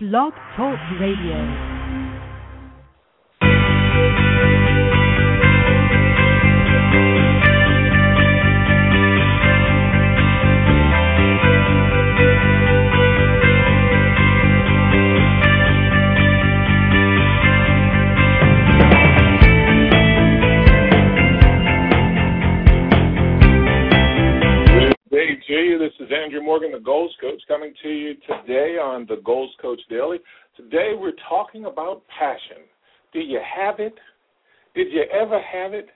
Blog Talk Radio. Andrew Morgan, the Goals Coach, coming to you today on the Goals Coach Daily. Today we're talking about passion. Do you have it? Did you ever have it?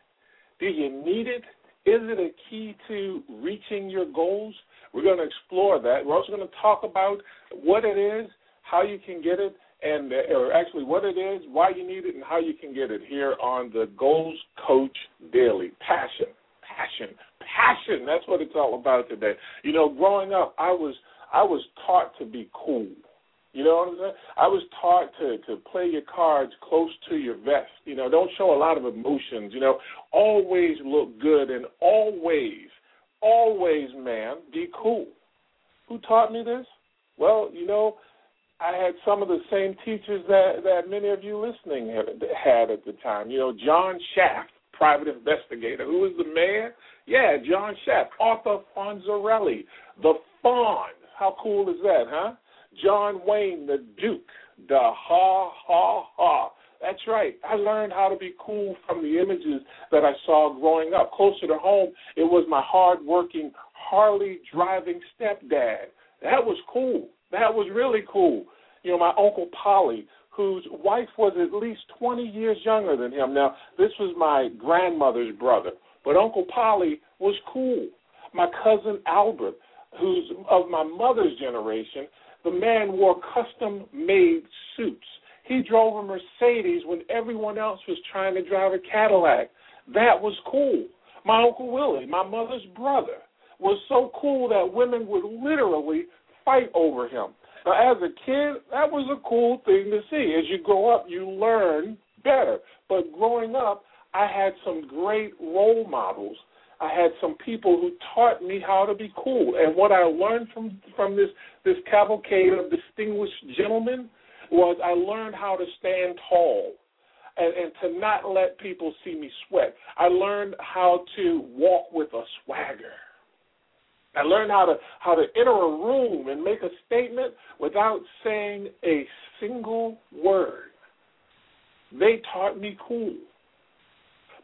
Do you need it? Is it a key to reaching your goals? We're going to explore that. We're also going to talk about what it is, how you can get it, and uh, or actually what it is, why you need it, and how you can get it here on the Goals Coach Daily. Passion, passion, passion. That's what it's all about today. You know, growing up, I was I was taught to be cool. You know what I'm saying? I was taught to to play your cards close to your vest. You know, don't show a lot of emotions. You know, always look good and always, always, man, be cool. Who taught me this? Well, you know, I had some of the same teachers that that many of you listening had, had at the time. You know, John Shaft, private investigator. Who is the man? Yeah, John Shaft. Arthur Fonzarelli, the Fonz. How cool is that, huh? John Wayne, the Duke, the ha ha ha. That's right. I learned how to be cool from the images that I saw growing up. Closer to home, it was my hard-working Harley driving stepdad. That was cool. That was really cool. You know, my uncle Polly, whose wife was at least 20 years younger than him. Now, this was my grandmother's brother, but Uncle Polly was cool. My cousin Albert, who's of my mother's generation, the man wore custom made suits. He drove a Mercedes when everyone else was trying to drive a Cadillac. That was cool. My Uncle Willie, my mother's brother, was so cool that women would literally fight over him. Now, as a kid, that was a cool thing to see. As you grow up, you learn better. But growing up, I had some great role models. I had some people who taught me how to be cool. And what I learned from from this this cavalcade of distinguished gentlemen was I learned how to stand tall and, and to not let people see me sweat. I learned how to walk with a swagger. I learned how to how to enter a room and make a statement without saying a single word. They taught me cool.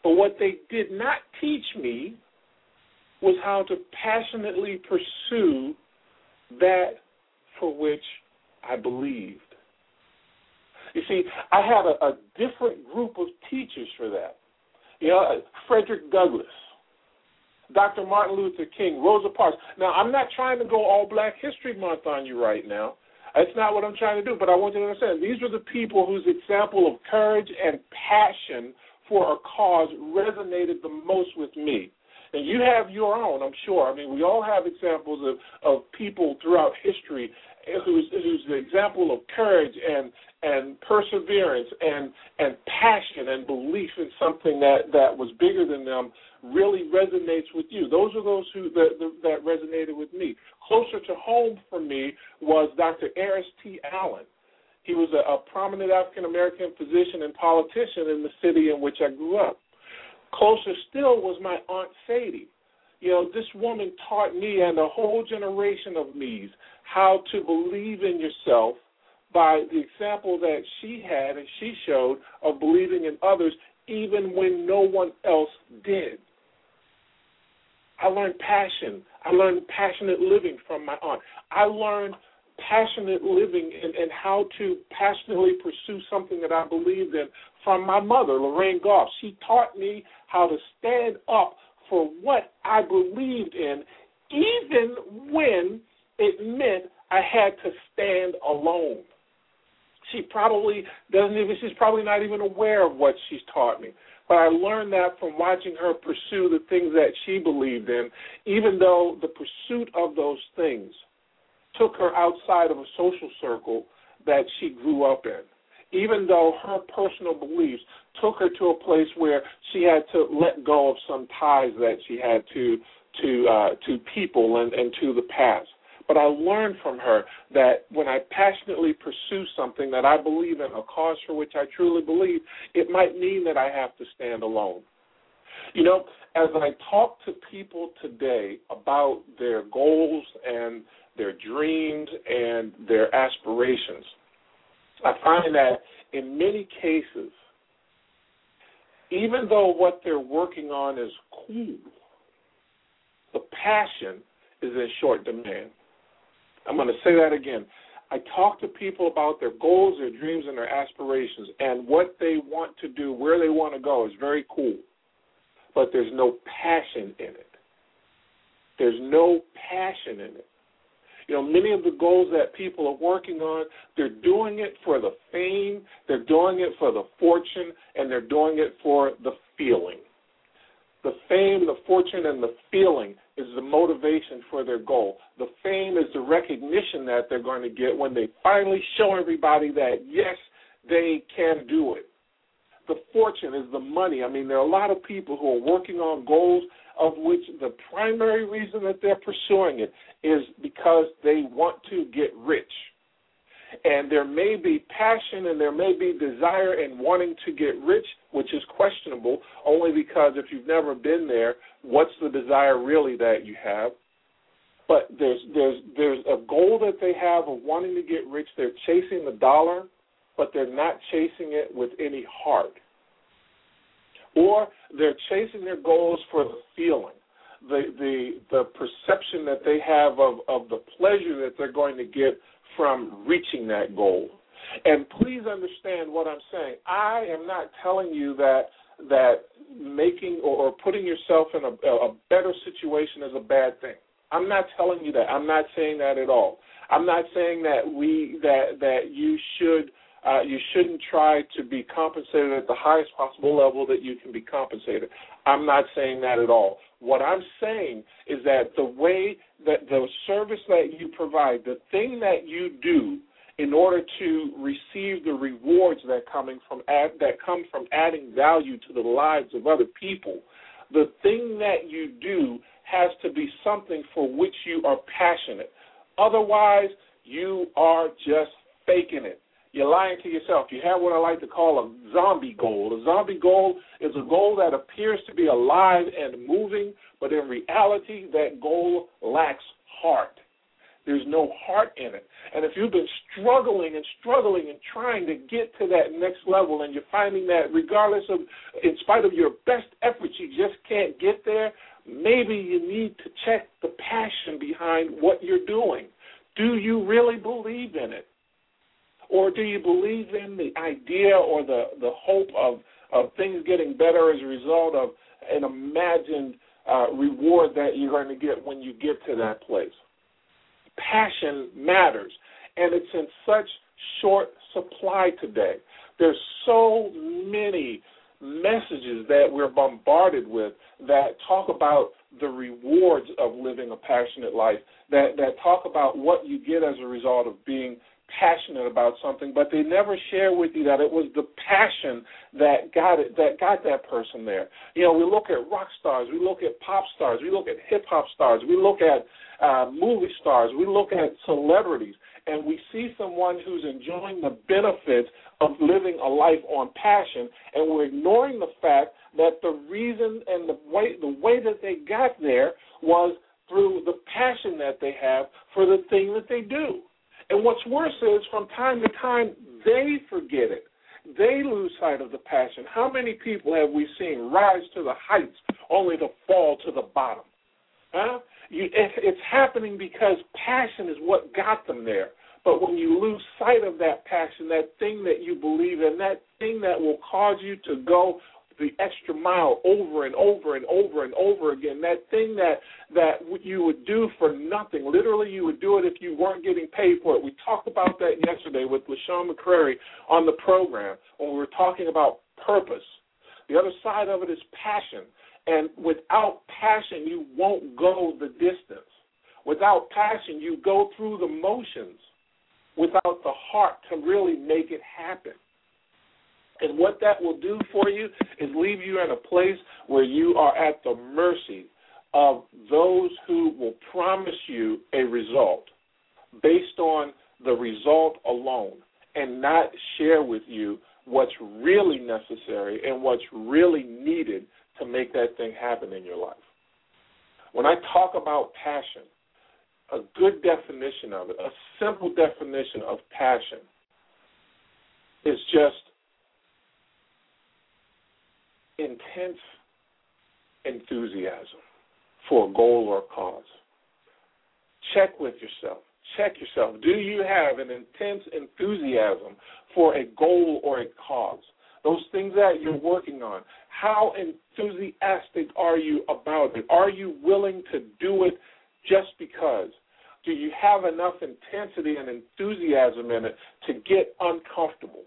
But what they did not teach me was how to passionately pursue that for which I believed. You see, I had a, a different group of teachers for that. You know, Frederick Douglass, Dr. Martin Luther King, Rosa Parks. Now, I'm not trying to go all Black History Month on you right now. That's not what I'm trying to do, but I want you to understand these are the people whose example of courage and passion for a cause resonated the most with me. And you have your own, I'm sure. I mean, we all have examples of, of people throughout history whose whose the example of courage and and perseverance and and passion and belief in something that that was bigger than them really resonates with you. Those are those who that, that resonated with me. Closer to home for me was Dr. Aris T. Allen. He was a, a prominent African American physician and politician in the city in which I grew up. Closer still was my Aunt Sadie. You know, this woman taught me and a whole generation of me's how to believe in yourself by the example that she had and she showed of believing in others even when no one else did. I learned passion. I learned passionate living from my aunt. I learned passionate living and, and how to passionately pursue something that I believed in from my mother, Lorraine Goff. She taught me how to stand up for what I believed in, even when it meant I had to stand alone. She probably doesn't even, she's probably not even aware of what she's taught me. But I learned that from watching her pursue the things that she believed in, even though the pursuit of those things took her outside of a social circle that she grew up in. Even though her personal beliefs took her to a place where she had to let go of some ties that she had to to uh, to people and, and to the past. But I learned from her that when I passionately pursue something that I believe in, a cause for which I truly believe, it might mean that I have to stand alone. You know, as I talk to people today about their goals and their dreams and their aspirations, I find that in many cases, even though what they're working on is cool, the passion is in short demand. I'm going to say that again. I talk to people about their goals, their dreams, and their aspirations, and what they want to do, where they want to go is very cool, but there's no passion in it. There's no passion in it. You know, many of the goals that people are working on, they're doing it for the fame, they're doing it for the fortune, and they're doing it for the feeling. The fame, the fortune, and the feeling is the motivation for their goal. The fame is the recognition that they're going to get when they finally show everybody that, yes, they can do it. The fortune is the money. I mean, there are a lot of people who are working on goals of which the primary reason that they're pursuing it is because they want to get rich. And there may be passion and there may be desire in wanting to get rich, which is questionable, only because if you've never been there, what's the desire really that you have? But there's there's there's a goal that they have of wanting to get rich. They're chasing the dollar, but they're not chasing it with any heart or they're chasing their goals for the feeling, the the the perception that they have of of the pleasure that they're going to get from reaching that goal. And please understand what I'm saying. I am not telling you that that making or, or putting yourself in a, a better situation is a bad thing. I'm not telling you that. I'm not saying that at all. I'm not saying that we that that you should uh, you shouldn't try to be compensated at the highest possible level that you can be compensated. I'm not saying that at all. What I'm saying is that the way that the service that you provide, the thing that you do in order to receive the rewards that coming from that come from adding value to the lives of other people, the thing that you do has to be something for which you are passionate. Otherwise, you are just faking it. You're lying to yourself. You have what I like to call a zombie goal. A zombie goal is a goal that appears to be alive and moving, but in reality, that goal lacks heart. There's no heart in it. And if you've been struggling and struggling and trying to get to that next level, and you're finding that regardless of, in spite of your best efforts, you just can't get there, maybe you need to check the passion behind what you're doing. Do you really believe in it? Or do you believe in the idea or the, the hope of, of things getting better as a result of an imagined uh, reward that you're going to get when you get to that place? Passion matters, and it's in such short supply today. There's so many messages that we're bombarded with that talk about the rewards of living a passionate life, that, that talk about what you get as a result of being passionate about something, but they never share with you that it was the passion that got it that got that person there. You know, we look at rock stars, we look at pop stars, we look at hip hop stars, we look at uh, movie stars, we look at celebrities, and we see someone who's enjoying the benefits of living a life on passion, and we're ignoring the fact that the reason and the way the way that they got there was through the passion that they have for the thing that they do. And what's worse is from time to time they forget it. They lose sight of the passion. How many people have we seen rise to the heights only to fall to the bottom? Huh? You, it, it's happening because passion is what got them there. But when you lose sight of that passion, that thing that you believe in, that thing that will cause you to go the extra mile over and over and over and over again. That thing that that you would do for nothing. Literally, you would do it if you weren't getting paid for it. We talked about that yesterday with LaShawn McCrary on the program when we were talking about purpose. The other side of it is passion. And without passion, you won't go the distance. Without passion, you go through the motions without the heart to really make it happen. And what that will do for you is leave you in a place where you are at the mercy of those who will promise you a result. based on the result alone and not share with you what's really necessary and what's really needed to make that thing happen in your life. When I talk about passion, a good definition of it, a simple definition of passion, is just intense enthusiasm for a goal or a cause. Check with yourself. Check yourself. Do you have an intense enthusiasm for a goal or a cause? Those things that you're working on. How enthusiastic are you about it? Are you willing to do it just because? Do you have enough intensity and enthusiasm in it to get uncomfortable?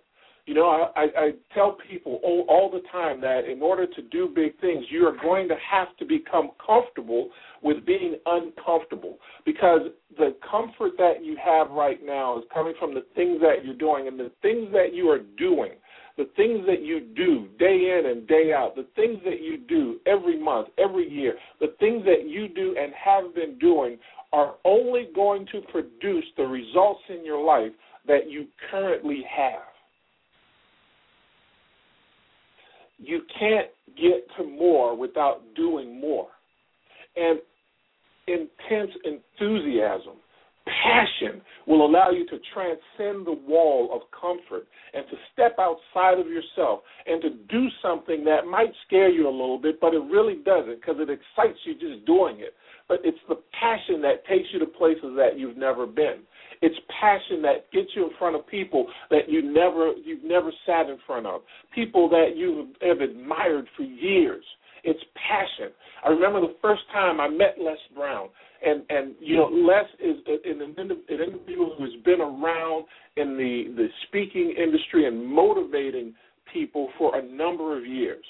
You know, I, I tell people all, all the time that in order to do big things, you are going to have to become comfortable with being uncomfortable because the comfort that you have right now is coming from the things that you're doing and the things that you are doing the things that you do day in and day out, the things that you do every month, every year, the things that you do and have been doing are only going to produce the results in your life that you currently have. You can't get to more without doing more. And intense enthusiasm, passion will allow you to transcend the wall of comfort and to step outside of yourself and to do something that might scare you a little bit, but it really doesn't because it excites you just doing it. But it's the passion that takes you to places that you've never been. It's passion that gets you in front of people that you never you've never sat in front of, people that you have admired for years. It's passion. I remember the first time I met Les Brown, and and you know Les is an, an individual who's been around in the the speaking industry and motivating people for a number of years.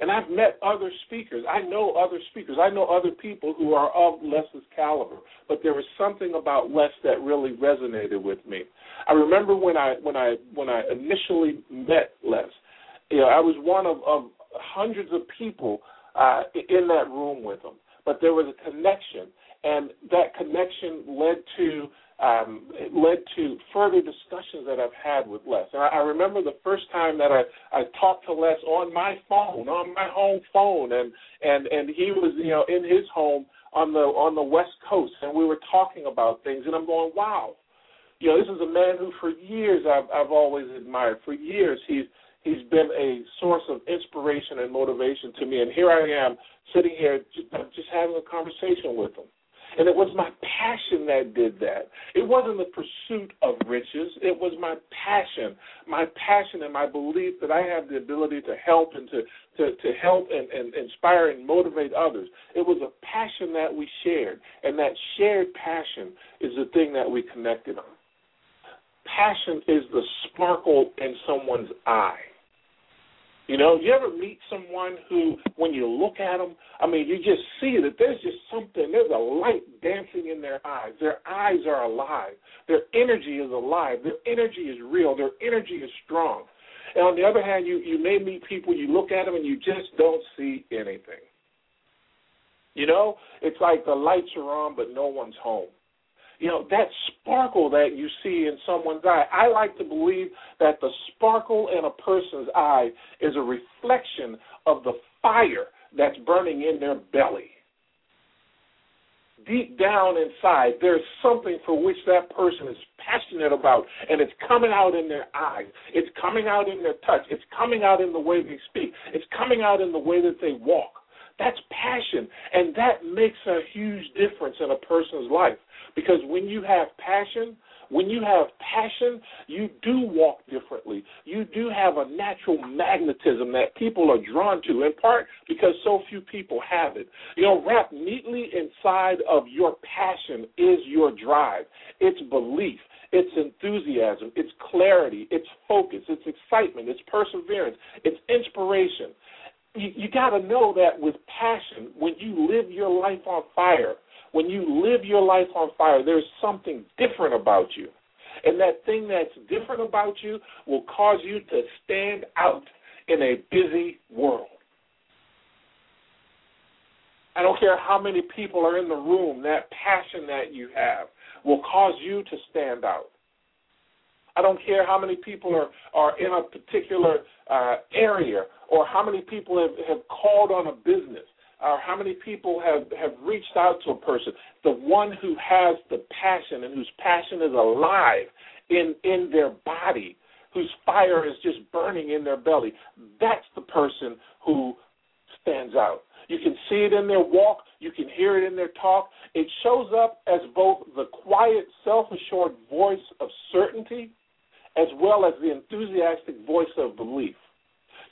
And I've met other speakers. I know other speakers. I know other people who are of Les's caliber. But there was something about Les that really resonated with me. I remember when I when I when I initially met Les, you know, I was one of, of hundreds of people uh, in that room with him. But there was a connection, and that connection led to um, it led to further discussions that I've had with Les. And I, I remember the first time that I, I talked to Les on my phone, on my home phone, and and and he was you know in his home on the on the West Coast, and we were talking about things, and I'm going, wow, you know, this is a man who for years I've I've always admired. For years he's he's been a source of inspiration and motivation to me, and here I am sitting here just, just having a conversation with him. And it was my passion that did that. It wasn't the pursuit of riches. It was my passion, my passion and my belief that I have the ability to help and to, to, to help and, and inspire and motivate others. It was a passion that we shared. And that shared passion is the thing that we connected on. Passion is the sparkle in someone's eye you know, you ever meet someone who, when you look at them, I mean, you just see that there's just something, there's a light dancing in their eyes. Their eyes are alive. Their energy is alive. Their energy is real. Their energy is strong. And on the other hand, you, you may meet people, you look at them, and you just don't see anything. You know, it's like the lights are on, but no one's home you know, that sparkle that you see in someone's eye. I like to believe that the sparkle in a person's eye is a reflection of the fire that's burning in their belly. Deep down inside, there's something for which that person is passionate about, and it's coming out in their eyes. It's coming out in their touch. It's coming out in the way they speak. It's coming out in the way that they walk. That's passion, and that makes a huge difference in a person's life. Because when you have passion, when you have passion, you do walk differently. You do have a natural magnetism that people are drawn to, in part because so few people have it. You know, wrapped neatly inside of your passion is your drive, it's belief, it's enthusiasm, it's clarity, it's focus, it's excitement, it's perseverance, it's inspiration. You, you got to know that with passion, when you live your life on fire, when you live your life on fire, there's something different about you. And that thing that's different about you will cause you to stand out in a busy world. I don't care how many people are in the room, that passion that you have will cause you to stand out. I don't care how many people are, are in a particular uh, area or how many people have, have called on a business or how many people have, have reached out to a person. The one who has the passion and whose passion is alive in, in their body, whose fire is just burning in their belly, that's the person who stands out. You can see it in their walk, you can hear it in their talk. It shows up as both the quiet, self assured voice of certainty as well as the enthusiastic voice of belief.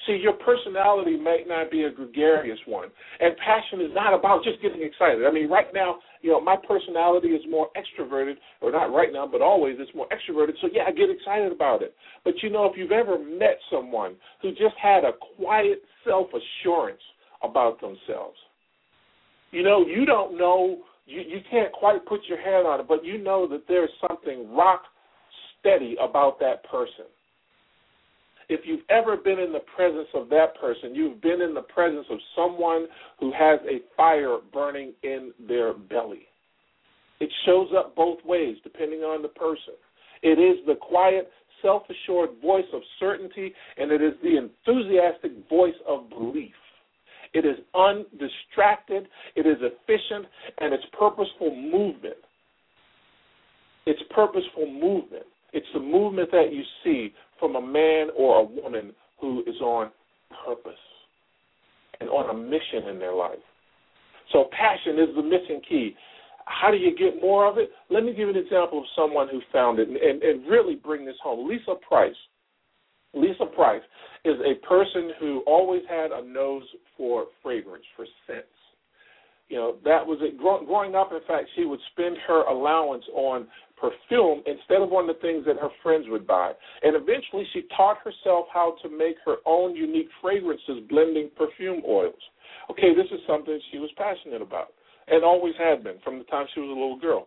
See, your personality may not be a gregarious one, and passion is not about just getting excited. I mean, right now, you know, my personality is more extroverted, or not right now, but always it's more extroverted. So yeah, I get excited about it. But you know, if you've ever met someone who just had a quiet self assurance about themselves, you know, you don't know, you you can't quite put your hand on it, but you know that there's something rock steady about that person. If you've ever been in the presence of that person, you've been in the presence of someone who has a fire burning in their belly. It shows up both ways depending on the person. It is the quiet, self assured voice of certainty, and it is the enthusiastic voice of belief. It is undistracted, it is efficient, and it's purposeful movement. It's purposeful movement. It's the movement that you see from a man or a woman who is on purpose and on a mission in their life. So passion is the missing key. How do you get more of it? Let me give an example of someone who found it and, and, and really bring this home. Lisa Price. Lisa Price is a person who always had a nose for fragrance, for scents. You know, that was it. Growing up, in fact, she would spend her allowance on perfume instead of on the things that her friends would buy. And eventually she taught herself how to make her own unique fragrances blending perfume oils. Okay, this is something she was passionate about and always had been from the time she was a little girl.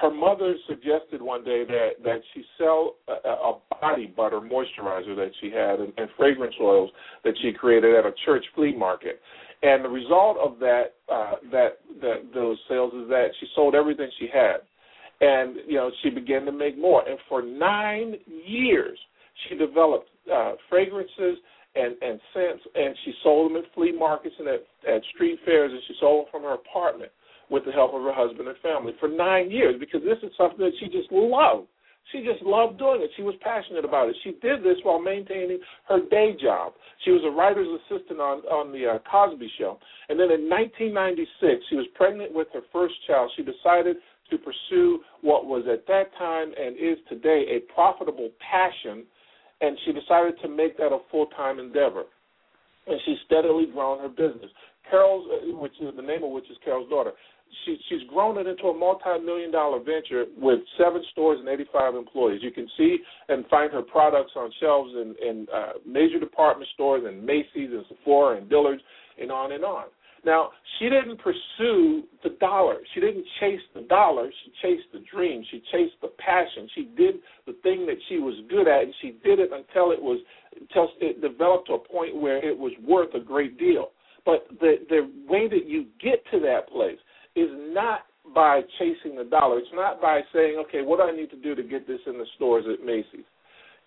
Her mother suggested one day that that she sell a, a body butter moisturizer that she had and, and fragrance oils that she created at a church flea market. And the result of that uh, that that those sales is that she sold everything she had and you know she began to make more. And for nine years, she developed uh, fragrances and and scents, and she sold them at flea markets and at, at street fairs, and she sold them from her apartment with the help of her husband and family for nine years because this is something that she just loved. She just loved doing it. She was passionate about it. She did this while maintaining her day job. She was a writer's assistant on on the uh, Cosby Show, and then in 1996, she was pregnant with her first child. She decided to pursue what was at that time and is today a profitable passion, and she decided to make that a full time endeavor. And she's steadily grown her business. Carol's, uh, which is the name of which is Carol's daughter, she, she's grown it into a multi-million dollar venture with seven stores and 85 employees. You can see and find her products on shelves in, in uh, major department stores and Macy's and Sephora and Dillard's and on and on. Now, she didn't pursue the dollar. She didn't chase the dollar. She chased the dream. She chased the passion. She did the thing that she was good at, and she did it until it was until it developed to a point where it was worth a great deal. But the the way that you get to that place is not by chasing the dollar. It's not by saying, okay, what do I need to do to get this in the stores at Macy's?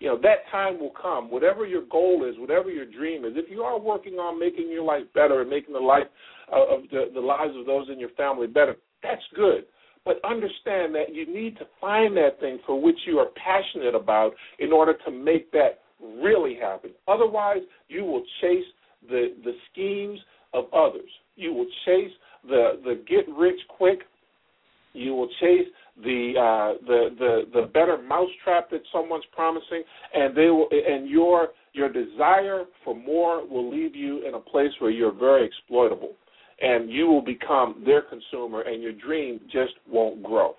you know that time will come whatever your goal is whatever your dream is if you are working on making your life better and making the life uh, of the, the lives of those in your family better that's good but understand that you need to find that thing for which you are passionate about in order to make that really happen otherwise you will chase the the schemes of others you will chase the the get rich quick you will chase the uh, the the the better mousetrap that someone's promising, and they will and your your desire for more will leave you in a place where you're very exploitable, and you will become their consumer, and your dream just won't grow.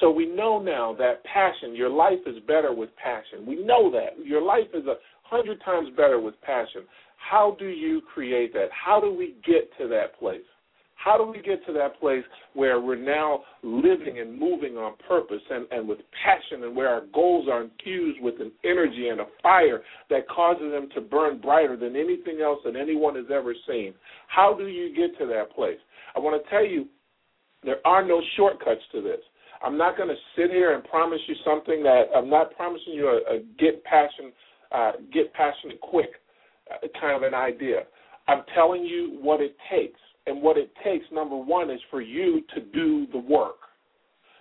So we know now that passion, your life is better with passion. We know that your life is a hundred times better with passion. How do you create that? How do we get to that place? How do we get to that place where we're now living and moving on purpose and, and with passion and where our goals are infused with an energy and a fire that causes them to burn brighter than anything else that anyone has ever seen? How do you get to that place? I want to tell you there are no shortcuts to this. I'm not going to sit here and promise you something that I'm not promising you a, a get passion, uh, get passionate quick uh, kind of an idea. I'm telling you what it takes, and what it takes. Number one is for you to do the work.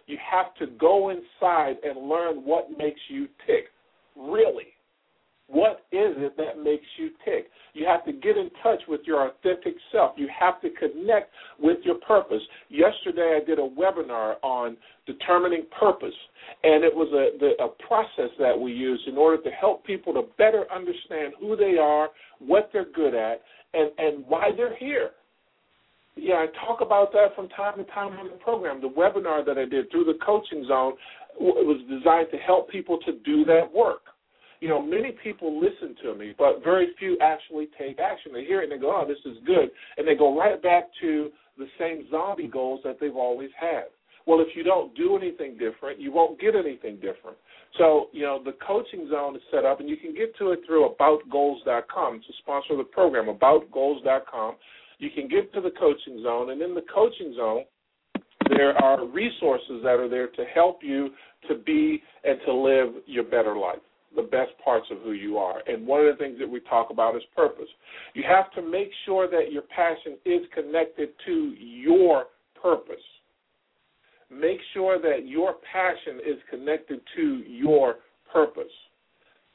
You have to go inside and learn what makes you tick. Really. What is it that makes you tick? You have to get in touch with your authentic self. You have to connect with your purpose. Yesterday, I did a webinar on determining purpose, and it was a, the, a process that we use in order to help people to better understand who they are, what they're good at, and, and why they're here. Yeah, I talk about that from time to time on the program. The webinar that I did through the coaching zone was designed to help people to do that work you know, many people listen to me, but very few actually take action. They hear it and they go, oh, this is good. And they go right back to the same zombie goals that they've always had. Well, if you don't do anything different, you won't get anything different. So, you know, the coaching zone is set up, and you can get to it through aboutgoals.com. It's a sponsor of the program, aboutgoals.com. You can get to the coaching zone, and in the coaching zone, there are resources that are there to help you to be and to live your better life the best parts of who you are. And one of the things that we talk about is purpose. You have to make sure that your passion is connected to your purpose. Make sure that your passion is connected to your purpose.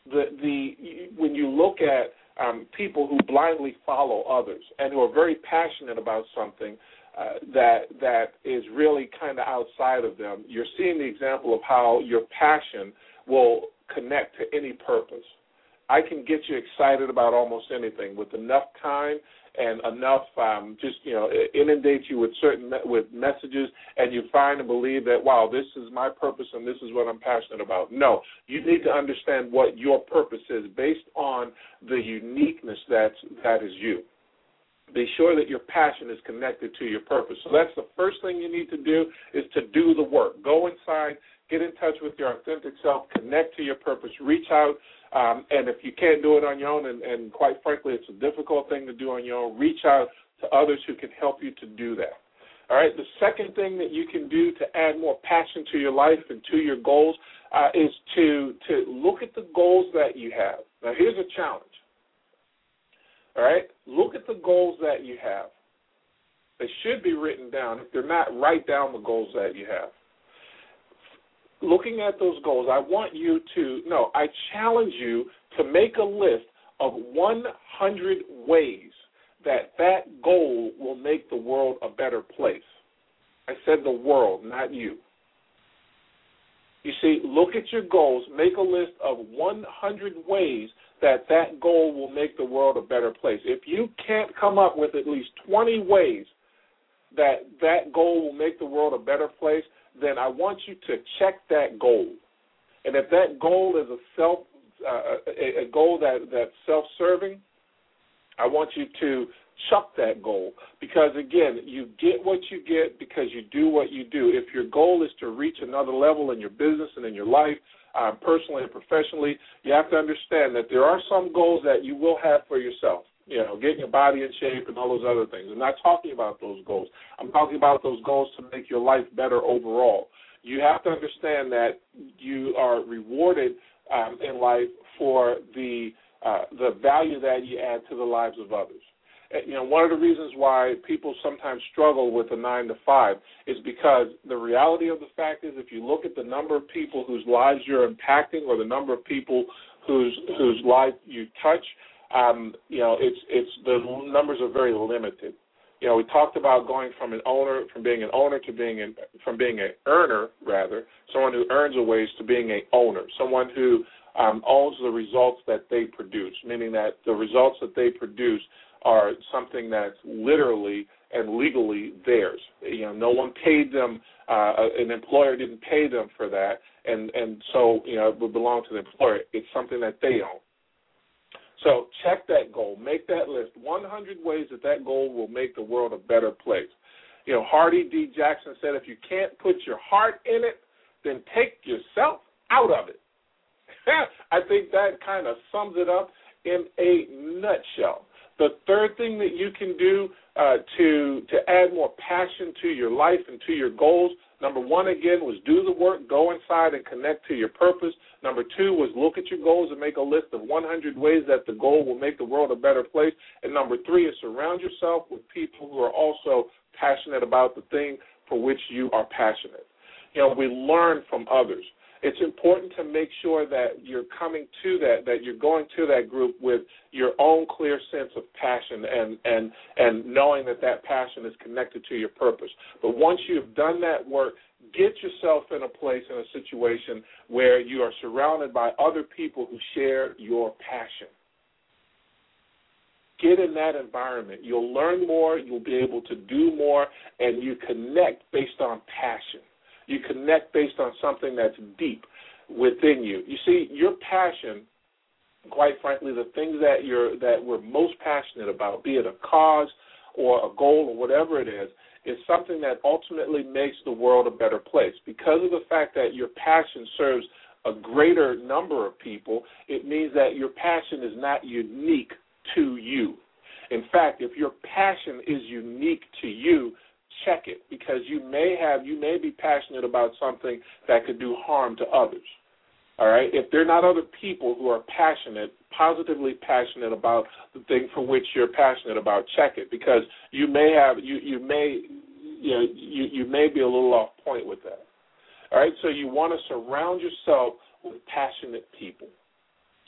The the when you look at um, people who blindly follow others and who are very passionate about something uh, that that is really kind of outside of them, you're seeing the example of how your passion will connect to any purpose. I can get you excited about almost anything with enough time and enough um, just you know inundate you with certain with messages, and you find and believe that wow, this is my purpose and this is what I'm passionate about. No, you need to understand what your purpose is based on the uniqueness that that is you. Be sure that your passion is connected to your purpose. So that's the first thing you need to do is to do the work. Go inside get in touch with your authentic self, connect to your purpose, reach out. Um, and if you can't do it on your own, and, and quite frankly, it's a difficult thing to do on your own, reach out to others who can help you to do that. All right. The second thing that you can do to add more passion to your life and to your goals uh, is to to look at the goals that you have. Now, here's a challenge. All right. Look at the goals that you have. They should be written down. If they're not, write down the goals that you have looking at those goals, I want you to, no, I challenge you to make a list of 100 ways that that goal will make the world a better place. I said the world, not you. You see, look at your goals, make a list of 100 ways that that goal will make the world a better place. If you can't come up with at least 20 ways that that goal will make the world a better place, then I want you to check that goal. And if that goal is a self uh, a, a goal that that's self-serving, I want you to chuck that goal because again, you get what you get because you do what you do. If your goal is to reach another level in your business and in your life, um, personally and professionally, you have to understand that there are some goals that you will have for yourself you know, getting your body in shape and all those other things. I'm not talking about those goals. I'm talking about those goals to make your life better overall. You have to understand that you are rewarded um, in life for the uh, the value that you add to the lives of others. You know, one of the reasons why people sometimes struggle with a nine to five is because the reality of the fact is, if you look at the number of people whose lives you're impacting, or the number of people whose whose life you touch, um, you know, it's it's the numbers are very limited. You know, we talked about going from an owner, from being an owner to being an, from being an earner rather, someone who earns a wage to being a owner, someone who um, owns the results that they produce, meaning that the results that they produce are something that's literally and legally theirs. You know, no one paid them. Uh, an employer didn't pay them for that, and and so you know it would belong to the employer. It's something that they own. So check that goal. Make that list. 100 ways that that goal will make the world a better place. You know, Hardy D. Jackson said, if you can't put your heart in it, then take yourself out of it. I think that kind of sums it up in a nutshell. The third thing that you can do uh, to to add more passion to your life and to your goals Number one, again, was do the work, go inside and connect to your purpose. Number two was look at your goals and make a list of 100 ways that the goal will make the world a better place. And number three is surround yourself with people who are also passionate about the thing for which you are passionate. You know, we learn from others it's important to make sure that you're coming to that, that you're going to that group with your own clear sense of passion and and and knowing that that passion is connected to your purpose. But once you've done that work, get yourself in a place in a situation where you are surrounded by other people who share your passion. Get in that environment. You'll learn more, you'll be able to do more, and you connect based on passion. You connect based on something that's deep within you. You see, your passion, quite frankly, the things that you're that we're most passionate about, be it a cause or a goal or whatever it is, is something that ultimately makes the world a better place. Because of the fact that your passion serves a greater number of people, it means that your passion is not unique to you. In fact, if your passion is unique to you, check it because you may have you may be passionate about something that could do harm to others. All right? If they're not other people who are passionate, positively passionate about the thing for which you're passionate about, check it because you may have you you may you know you you may be a little off point with that. All right? So you want to surround yourself with passionate people.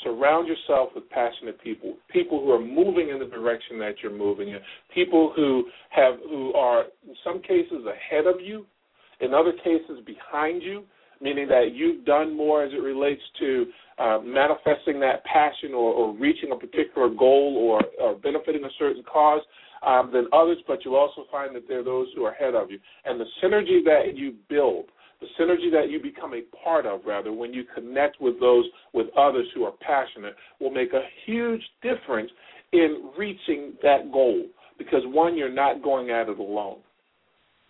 Surround yourself with passionate people, people who are moving in the direction that you're moving in, people who have who are in some cases ahead of you, in other cases behind you, meaning that you've done more as it relates to uh, manifesting that passion or, or, reaching a particular goal or, or benefiting a certain cause um, than others, but you'll also find that there are those who are ahead of you. And the synergy that you build the synergy that you become a part of, rather, when you connect with those, with others who are passionate, will make a huge difference in reaching that goal. Because one, you're not going at it alone.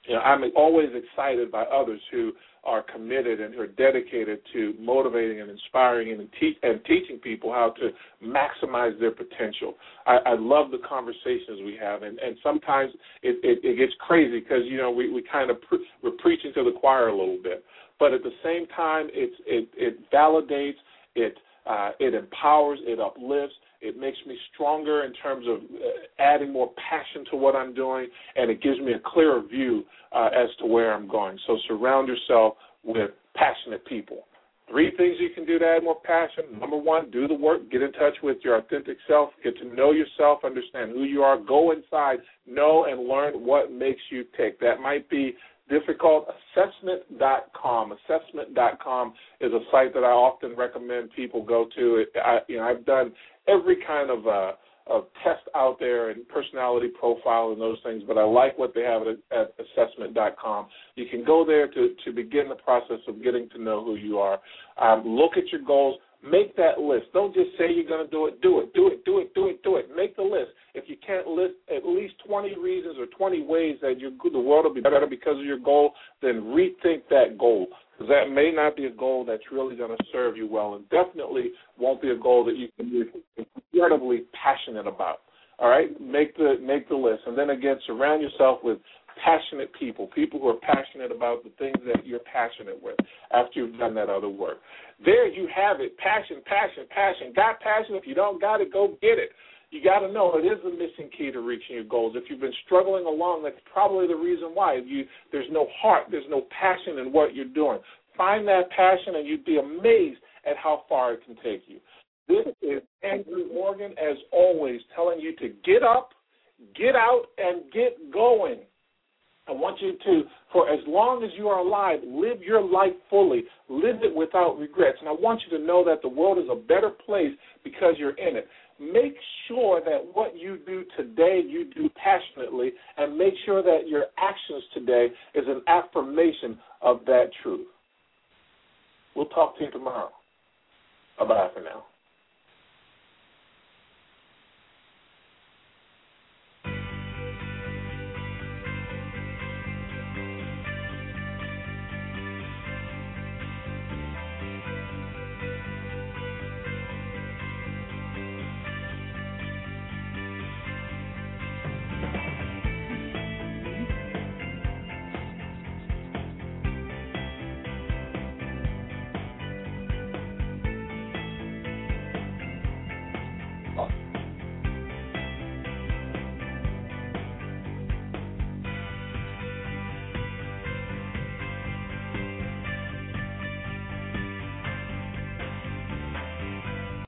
You know, I'm always excited by others who are committed and who are dedicated to motivating and inspiring and, te- and teaching people how to maximize their potential. I, I love the conversations we have, and, and sometimes it, it, it gets crazy because you know we, we kind of pre- we're preaching to the choir a little bit, but at the same time, it's it, it validates, it uh, it empowers, it uplifts, it makes me stronger in terms of uh, adding more passion to what I'm doing, and it gives me a clearer view uh, as to where I'm going. So surround yourself with passionate people. Three things you can do to add more passion. Number one, do the work. Get in touch with your authentic self. Get to know yourself. Understand who you are. Go inside. Know and learn what makes you tick. That might be difficult. Assessment.com. Assessment.com is a site that I often recommend people go to. I, you know, I've done every kind of uh, of test out there and personality profile and those things, but I like what they have at, at assessment.com. You can go there to, to begin the process of getting to know who you are. Um, look at your goals. Make that list. Don't just say you're going to do it. Do it. Do it. Do it. Do it. Do it. Make the list. If you can't list at least 20 reasons or 20 ways that you, the world will be better because of your goal, then rethink that goal. Because that may not be a goal that's really going to serve you well, and definitely won't be a goal that you can be incredibly passionate about. All right, make the make the list, and then again, surround yourself with passionate people, people who are passionate about the things that you're passionate with after you've done that other work. There you have it passion, passion, passion. Got passion? If you don't got it, go get it. You got to know it is the missing key to reaching your goals. If you've been struggling along, that's probably the reason why. You, there's no heart, there's no passion in what you're doing. Find that passion, and you'd be amazed at how far it can take you. This is Andrew Morgan, as always, telling you to get up, get out, and get going. I want you to, for as long as you are alive, live your life fully. Live it without regrets. And I want you to know that the world is a better place because you're in it. Make sure that what you do today, you do passionately, and make sure that your actions today is an affirmation of that truth. We'll talk to you tomorrow. Bye bye for now.